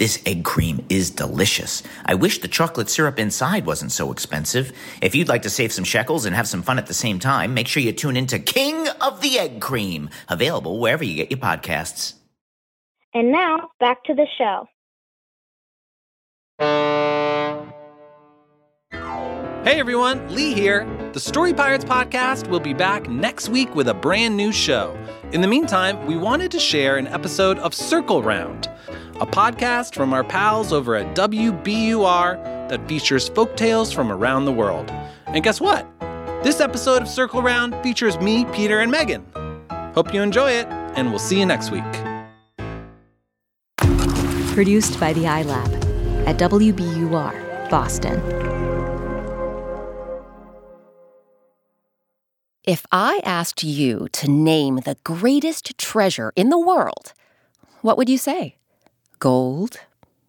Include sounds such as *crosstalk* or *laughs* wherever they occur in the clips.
This egg cream is delicious. I wish the chocolate syrup inside wasn't so expensive. If you'd like to save some shekels and have some fun at the same time, make sure you tune into King of the Egg Cream, available wherever you get your podcasts. And now back to the show. Hey everyone, Lee here. The Story Pirates podcast will be back next week with a brand new show. In the meantime, we wanted to share an episode of Circle Round, a podcast from our pals over at WBUR that features folk tales from around the world. And guess what? This episode of Circle Round features me, Peter, and Megan. Hope you enjoy it, and we'll see you next week. Produced by the iLab at WBUR, Boston. If I asked you to name the greatest treasure in the world, what would you say? Gold?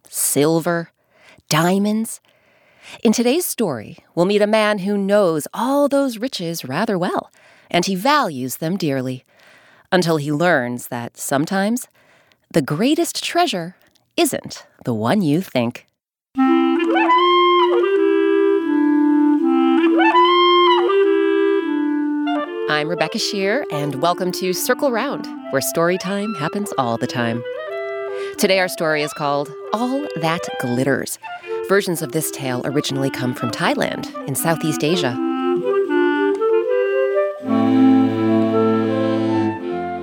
Silver? Diamonds? In today's story, we'll meet a man who knows all those riches rather well, and he values them dearly, until he learns that sometimes the greatest treasure isn't the one you think. I'm Rebecca Sheir, and welcome to Circle Round, where story time happens all the time. Today, our story is called All That Glitters. Versions of this tale originally come from Thailand in Southeast Asia.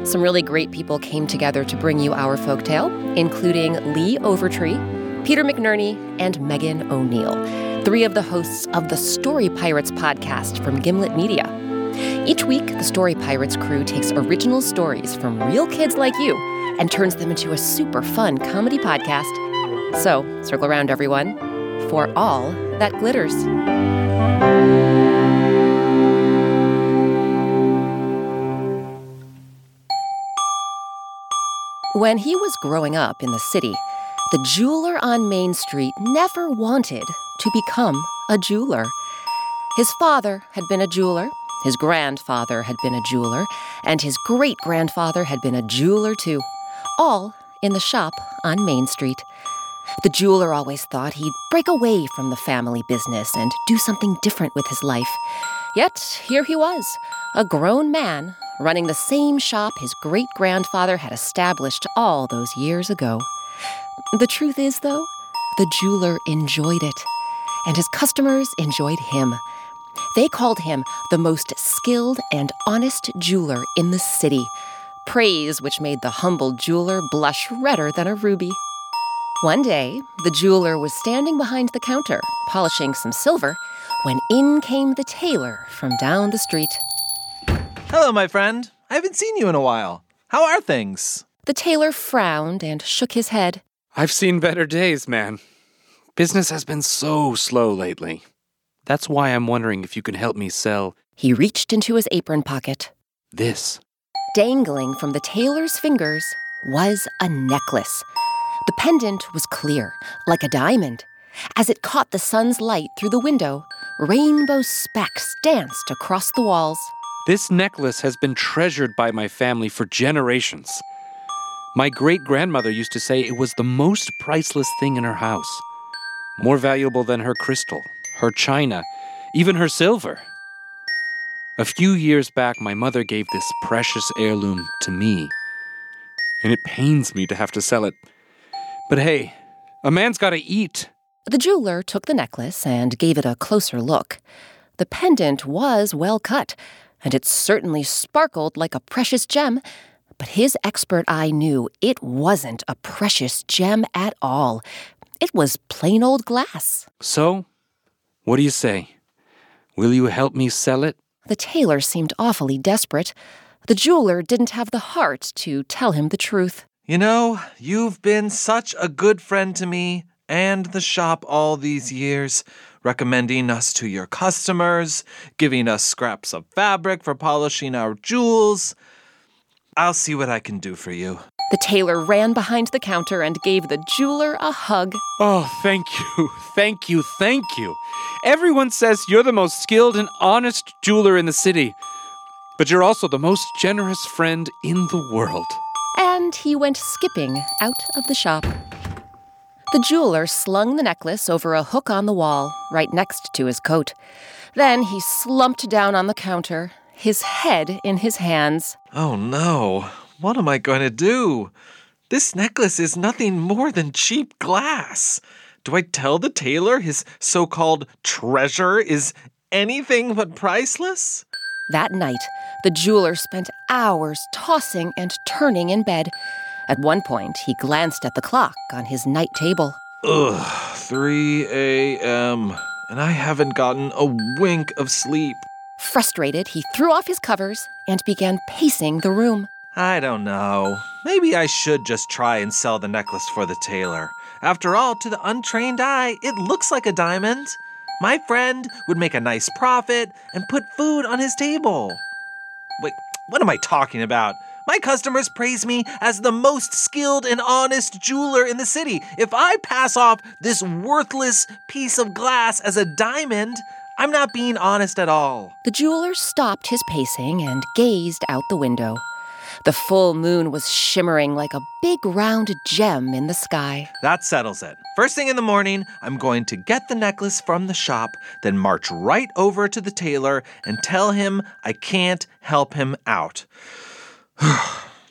Some really great people came together to bring you our folktale, including Lee Overtree, Peter McNerney, and Megan O'Neill, three of the hosts of the Story Pirates podcast from Gimlet Media. Each week, the Story Pirates crew takes original stories from real kids like you and turns them into a super fun comedy podcast. So, circle around, everyone, for all that glitters. When he was growing up in the city, the jeweler on Main Street never wanted to become a jeweler. His father had been a jeweler, his grandfather had been a jeweler, and his great grandfather had been a jeweler too, all in the shop on Main Street. The jeweler always thought he'd break away from the family business and do something different with his life. Yet here he was, a grown man, running the same shop his great grandfather had established all those years ago. The truth is, though, the jeweler enjoyed it, and his customers enjoyed him. They called him the most skilled and honest jeweler in the city, praise which made the humble jeweler blush redder than a ruby. One day, the jeweler was standing behind the counter, polishing some silver, when in came the tailor from down the street. Hello, my friend. I haven't seen you in a while. How are things? The tailor frowned and shook his head. I've seen better days, man. Business has been so slow lately. That's why I'm wondering if you can help me sell He reached into his apron pocket. this. Dangling from the tailor's fingers was a necklace. The pendant was clear, like a diamond. As it caught the sun's light through the window, rainbow specks danced across the walls. This necklace has been treasured by my family for generations. My great grandmother used to say it was the most priceless thing in her house. More valuable than her crystal, her china, even her silver. A few years back, my mother gave this precious heirloom to me. And it pains me to have to sell it. But hey, a man's gotta eat. The jeweler took the necklace and gave it a closer look. The pendant was well cut, and it certainly sparkled like a precious gem. But his expert eye knew it wasn't a precious gem at all. It was plain old glass. So, what do you say? Will you help me sell it? The tailor seemed awfully desperate. The jeweler didn't have the heart to tell him the truth. You know, you've been such a good friend to me and the shop all these years, recommending us to your customers, giving us scraps of fabric for polishing our jewels. I'll see what I can do for you. The tailor ran behind the counter and gave the jeweler a hug. Oh, thank you, *laughs* thank you, thank you. Everyone says you're the most skilled and honest jeweler in the city, but you're also the most generous friend in the world. And he went skipping out of the shop. The jeweler slung the necklace over a hook on the wall, right next to his coat. Then he slumped down on the counter, his head in his hands. Oh no, what am I going to do? This necklace is nothing more than cheap glass. Do I tell the tailor his so called treasure is anything but priceless? That night, the jeweler spent hours tossing and turning in bed. At one point, he glanced at the clock on his night table. Ugh, 3 a.m., and I haven't gotten a wink of sleep. Frustrated, he threw off his covers and began pacing the room. I don't know. Maybe I should just try and sell the necklace for the tailor. After all, to the untrained eye, it looks like a diamond. My friend would make a nice profit and put food on his table. Wait, what am I talking about? My customers praise me as the most skilled and honest jeweler in the city. If I pass off this worthless piece of glass as a diamond, I'm not being honest at all. The jeweler stopped his pacing and gazed out the window. The full moon was shimmering like a big round gem in the sky. That settles it. First thing in the morning, I'm going to get the necklace from the shop, then march right over to the tailor and tell him I can't help him out. *sighs*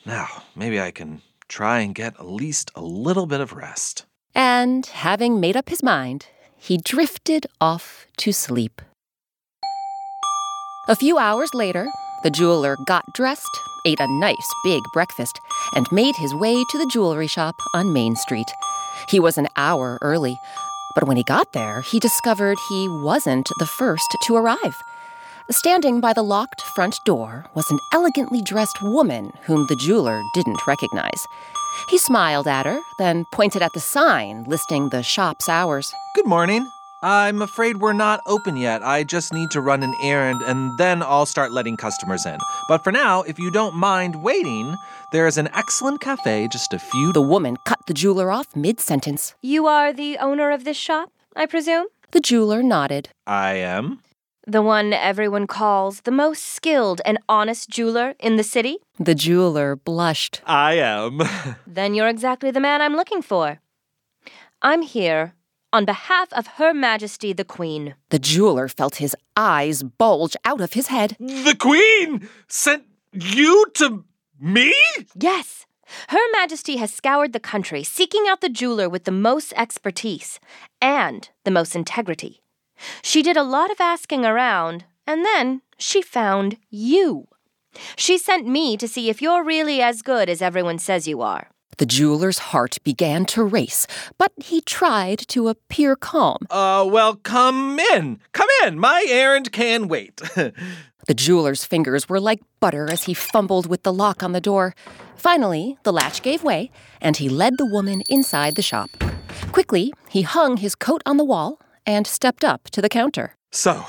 now, maybe I can try and get at least a little bit of rest. And having made up his mind, he drifted off to sleep. A few hours later, the jeweler got dressed, ate a nice big breakfast, and made his way to the jewelry shop on Main Street. He was an hour early, but when he got there, he discovered he wasn't the first to arrive. Standing by the locked front door was an elegantly dressed woman whom the jeweler didn't recognize. He smiled at her, then pointed at the sign listing the shop's hours. Good morning. I'm afraid we're not open yet. I just need to run an errand and then I'll start letting customers in. But for now, if you don't mind waiting, there is an excellent cafe just a few. The woman cut the jeweler off mid sentence. You are the owner of this shop, I presume? The jeweler nodded. I am. The one everyone calls the most skilled and honest jeweler in the city? The jeweler blushed. I am. *laughs* Then you're exactly the man I'm looking for. I'm here on behalf of Her Majesty the Queen. The jeweler felt his eyes bulge out of his head. the Queen sent you to me? Yes! Her Majesty has scoured the country seeking out the jeweler with the most expertise and the most integrity. She did a lot of asking around, and then she found you. She sent me to see if you're really as good as everyone says you are. The jeweler's heart began to race, but he tried to appear calm. Uh, well, come in. Come in. My errand can wait. *laughs* the jeweler's fingers were like butter as he fumbled with the lock on the door. Finally, the latch gave way, and he led the woman inside the shop. Quickly, he hung his coat on the wall and stepped up to the counter. So,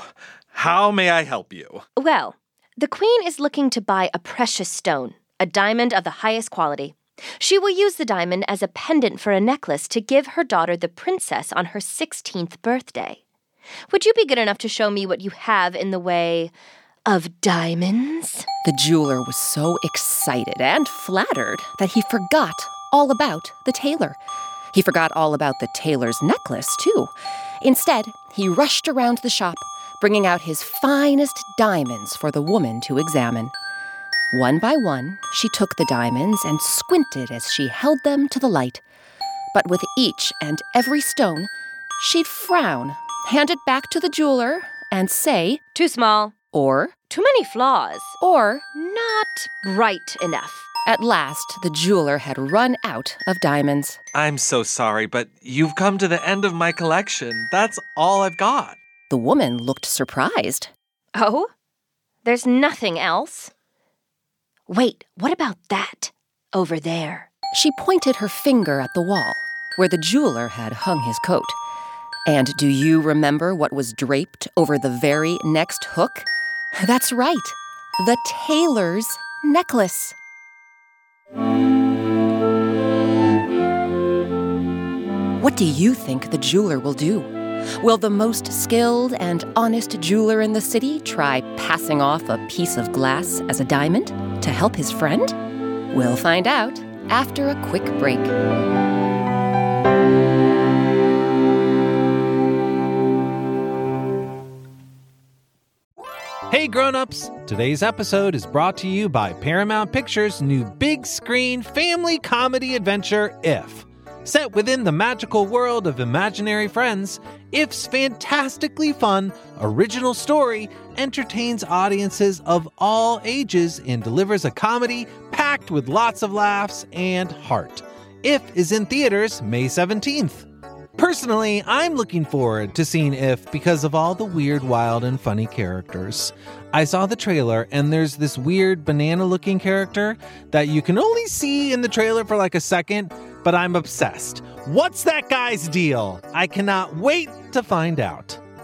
how may I help you? Well, the queen is looking to buy a precious stone, a diamond of the highest quality. She will use the diamond as a pendant for a necklace to give her daughter the princess on her 16th birthday. Would you be good enough to show me what you have in the way of diamonds? The jeweler was so excited and flattered that he forgot all about the tailor. He forgot all about the tailor's necklace, too. Instead, he rushed around the shop, bringing out his finest diamonds for the woman to examine. One by one, she took the diamonds and squinted as she held them to the light. But with each and every stone, she'd frown, hand it back to the jeweler, and say, Too small. Or, Too many flaws. Or, Not bright enough. At last, the jeweler had run out of diamonds. I'm so sorry, but you've come to the end of my collection. That's all I've got. The woman looked surprised. Oh? There's nothing else? Wait, what about that? Over there. She pointed her finger at the wall, where the jeweler had hung his coat. And do you remember what was draped over the very next hook? That's right, the tailor's necklace. What do you think the jeweler will do? Will the most skilled and honest jeweler in the city try passing off a piece of glass as a diamond to help his friend? We'll find out after a quick break. Hey grown-ups, today's episode is brought to you by Paramount Pictures' new big screen family comedy adventure If. Set within the magical world of imaginary friends, If's fantastically fun, original story entertains audiences of all ages and delivers a comedy packed with lots of laughs and heart. If is in theaters May 17th. Personally, I'm looking forward to seeing If because of all the weird, wild, and funny characters. I saw the trailer, and there's this weird banana looking character that you can only see in the trailer for like a second, but I'm obsessed. What's that guy's deal? I cannot wait to find out.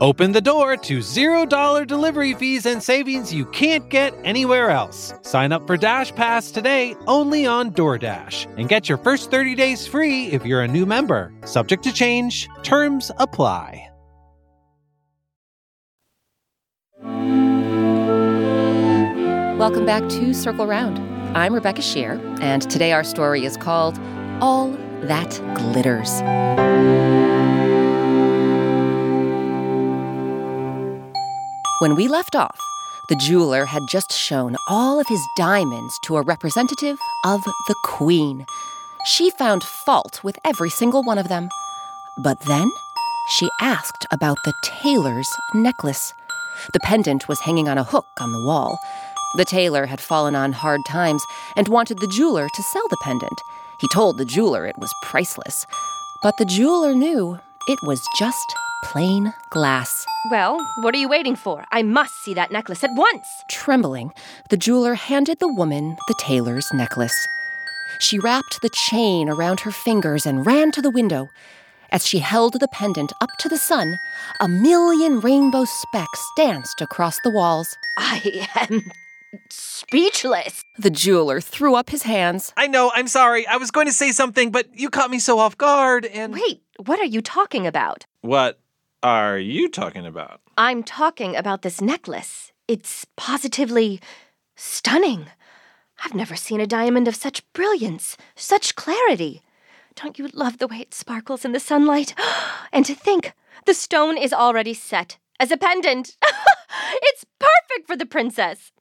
Open the door to $0 delivery fees and savings you can't get anywhere else. Sign up for Dash Pass today only on DoorDash and get your first 30 days free if you're a new member. Subject to change, terms apply. Welcome back to Circle Round. I'm Rebecca Sheir, and today our story is called All That Glitters. When we left off, the jeweler had just shown all of his diamonds to a representative of the Queen. She found fault with every single one of them. But then she asked about the tailor's necklace. The pendant was hanging on a hook on the wall. The tailor had fallen on hard times and wanted the jeweler to sell the pendant. He told the jeweler it was priceless. But the jeweler knew it was just plain glass. Well, what are you waiting for? I must see that necklace at once. Trembling, the jeweler handed the woman the tailor's necklace. She wrapped the chain around her fingers and ran to the window. As she held the pendant up to the sun, a million rainbow specks danced across the walls. I am speechless. The jeweler threw up his hands. I know, I'm sorry. I was going to say something, but you caught me so off guard and. Wait, what are you talking about? What are you talking about? I'm talking about this necklace. It's positively stunning. I've never seen a diamond of such brilliance, such clarity. Don't you love the way it sparkles in the sunlight? *gasps* And to think, the stone is already set as a pendant. *laughs* it's perfect for the princess.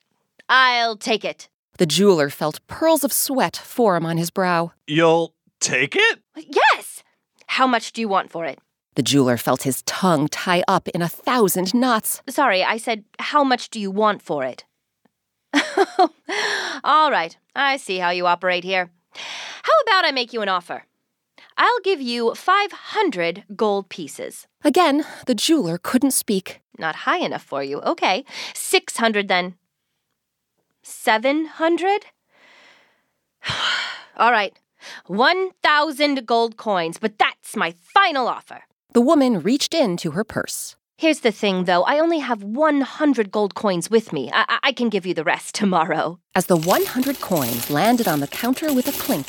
I'll take it. The jeweler felt pearls of sweat form on his brow. You'll take it? Yes! How much do you want for it? The jeweler felt his tongue tie up in a thousand knots. Sorry, I said, how much do you want for it? *laughs* All right, I see how you operate here. How about I make you an offer? I'll give you 500 gold pieces. Again, the jeweler couldn't speak. Not high enough for you. Okay. 600 then. 700? *sighs* All right. 1,000 gold coins, but that's my final offer. The woman reached into her purse. Here's the thing, though. I only have 100 gold coins with me. I, I can give you the rest tomorrow. As the 100 coins landed on the counter with a clink,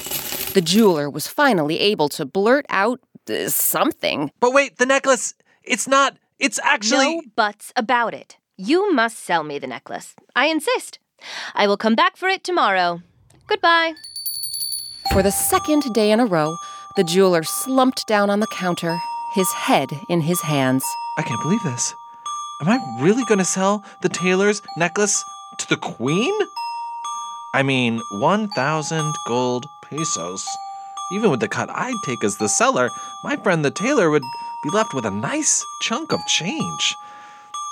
the jeweler was finally able to blurt out uh, something. But wait, the necklace, it's not, it's actually. No buts about it. You must sell me the necklace. I insist. I will come back for it tomorrow. Goodbye. For the second day in a row, the jeweler slumped down on the counter, his head in his hands. I can't believe this. Am I really going to sell the tailor's necklace to the queen? I mean, 1,000 gold pesos. Even with the cut I'd take as the seller, my friend the tailor would be left with a nice chunk of change.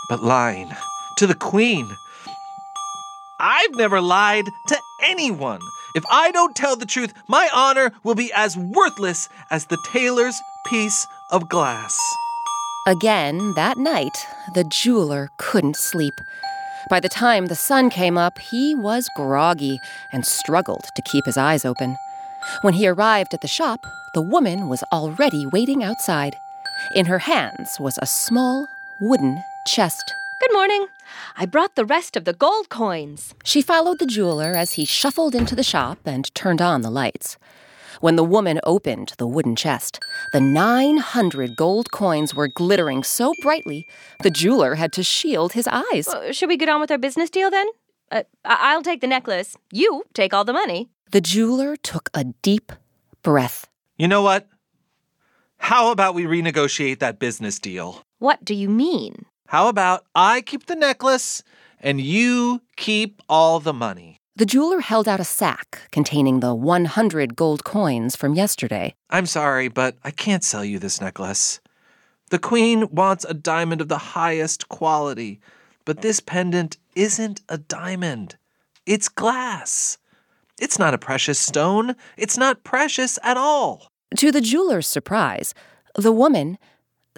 But lying to the queen. I've never lied to anyone. If I don't tell the truth, my honor will be as worthless as the tailor's piece of glass. Again, that night, the jeweler couldn't sleep. By the time the sun came up, he was groggy and struggled to keep his eyes open. When he arrived at the shop, the woman was already waiting outside. In her hands was a small wooden chest. Good morning. I brought the rest of the gold coins. She followed the jeweler as he shuffled into the shop and turned on the lights. When the woman opened the wooden chest, the 900 gold coins were glittering so brightly, the jeweler had to shield his eyes. Uh, should we get on with our business deal then? Uh, I- I'll take the necklace. You take all the money. The jeweler took a deep breath. You know what? How about we renegotiate that business deal? What do you mean? How about I keep the necklace and you keep all the money? The jeweler held out a sack containing the 100 gold coins from yesterday. I'm sorry, but I can't sell you this necklace. The queen wants a diamond of the highest quality, but this pendant isn't a diamond. It's glass. It's not a precious stone. It's not precious at all. To the jeweler's surprise, the woman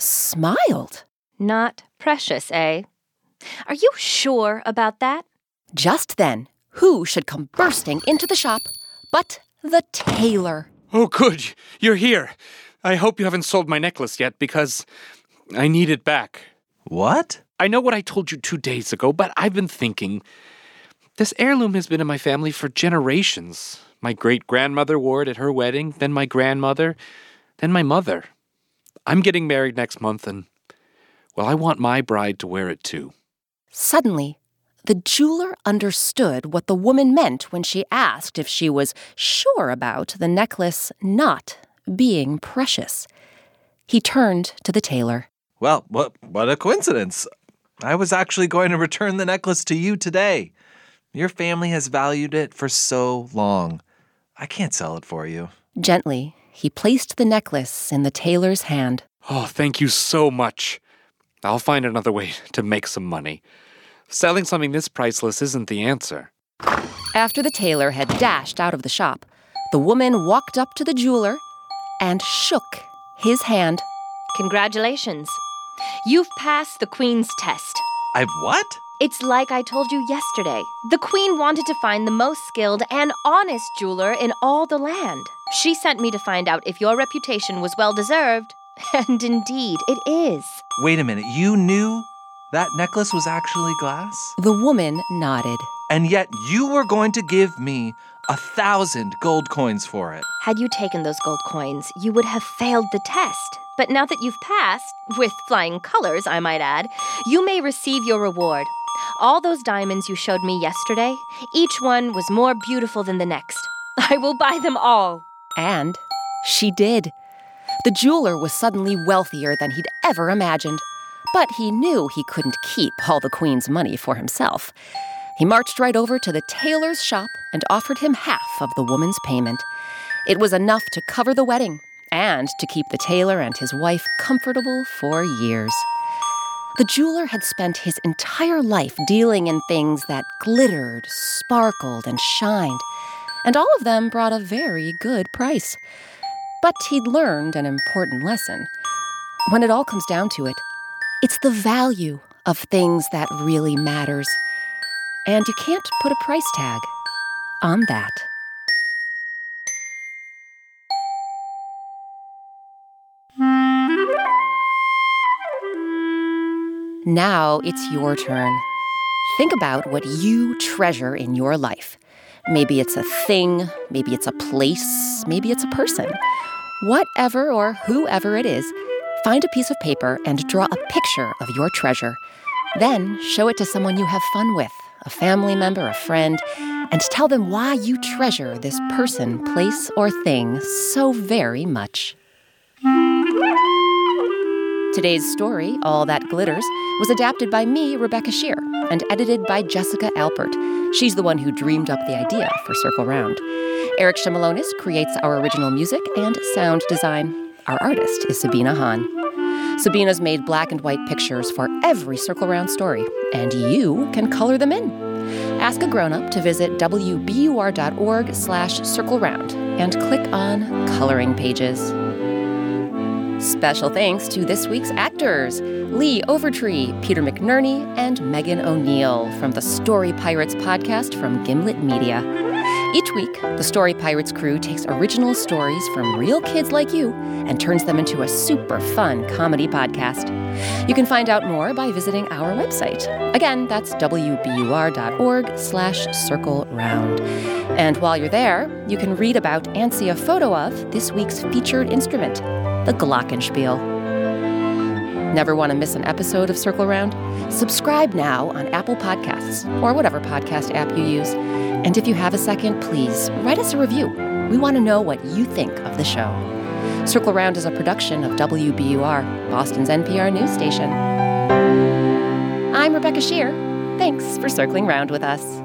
smiled. Not precious, eh? Are you sure about that? Just then, who should come bursting into the shop but the tailor? Oh, good. You're here. I hope you haven't sold my necklace yet because I need it back. What? I know what I told you two days ago, but I've been thinking. This heirloom has been in my family for generations. My great grandmother wore it at her wedding, then my grandmother, then my mother. I'm getting married next month, and, well, I want my bride to wear it too. Suddenly, the jeweler understood what the woman meant when she asked if she was sure about the necklace not being precious. He turned to the tailor. Well, what what a coincidence. I was actually going to return the necklace to you today. Your family has valued it for so long. I can't sell it for you. Gently, he placed the necklace in the tailor's hand. Oh, thank you so much. I'll find another way to make some money. Selling something this priceless isn't the answer. After the tailor had dashed out of the shop, the woman walked up to the jeweler and shook his hand. Congratulations. You've passed the Queen's test. I've what? It's like I told you yesterday. The Queen wanted to find the most skilled and honest jeweler in all the land. She sent me to find out if your reputation was well deserved. *laughs* And indeed, it is. Wait a minute. You knew that necklace was actually glass? The woman nodded. And yet you were going to give me a thousand gold coins for it. Had you taken those gold coins, you would have failed the test. But now that you've passed, with flying colors, I might add, you may receive your reward. All those diamonds you showed me yesterday, each one was more beautiful than the next. *laughs* I will buy them all. And she did. The jeweler was suddenly wealthier than he'd ever imagined. But he knew he couldn't keep all the queen's money for himself. He marched right over to the tailor's shop and offered him half of the woman's payment. It was enough to cover the wedding and to keep the tailor and his wife comfortable for years. The jeweler had spent his entire life dealing in things that glittered, sparkled, and shined, and all of them brought a very good price. But he'd learned an important lesson. When it all comes down to it, it's the value of things that really matters. And you can't put a price tag on that. Now it's your turn. Think about what you treasure in your life. Maybe it's a thing, maybe it's a place, maybe it's a person. Whatever or whoever it is, find a piece of paper and draw a picture of your treasure. Then show it to someone you have fun with, a family member, a friend, and tell them why you treasure this person, place, or thing so very much. Today's story, All That Glitters, was adapted by me, Rebecca Sheir, and edited by Jessica Alpert. She's the one who dreamed up the idea for Circle Round. Eric Shimalonis creates our original music and sound design. Our artist is Sabina Hahn. Sabina's made black and white pictures for every Circle Round story, and you can color them in. Ask a grown-up to visit wbur.org slash circle round and click on coloring pages. Special thanks to this week's actors Lee Overtree, Peter McNerney, and Megan O'Neill from the Story Pirates podcast from Gimlet Media. Each week, the Story Pirates crew takes original stories from real kids like you and turns them into a super fun comedy podcast. You can find out more by visiting our website. Again, that's wbur.org slash circle round. And while you're there, you can read about and see a photo of this week's featured instrument, the Glockenspiel. Never want to miss an episode of Circle Round? Subscribe now on Apple Podcasts or whatever podcast app you use. And if you have a second, please write us a review. We want to know what you think of the show. Circle Round is a production of WBUR, Boston's NPR news station. I'm Rebecca Sheir. Thanks for circling round with us.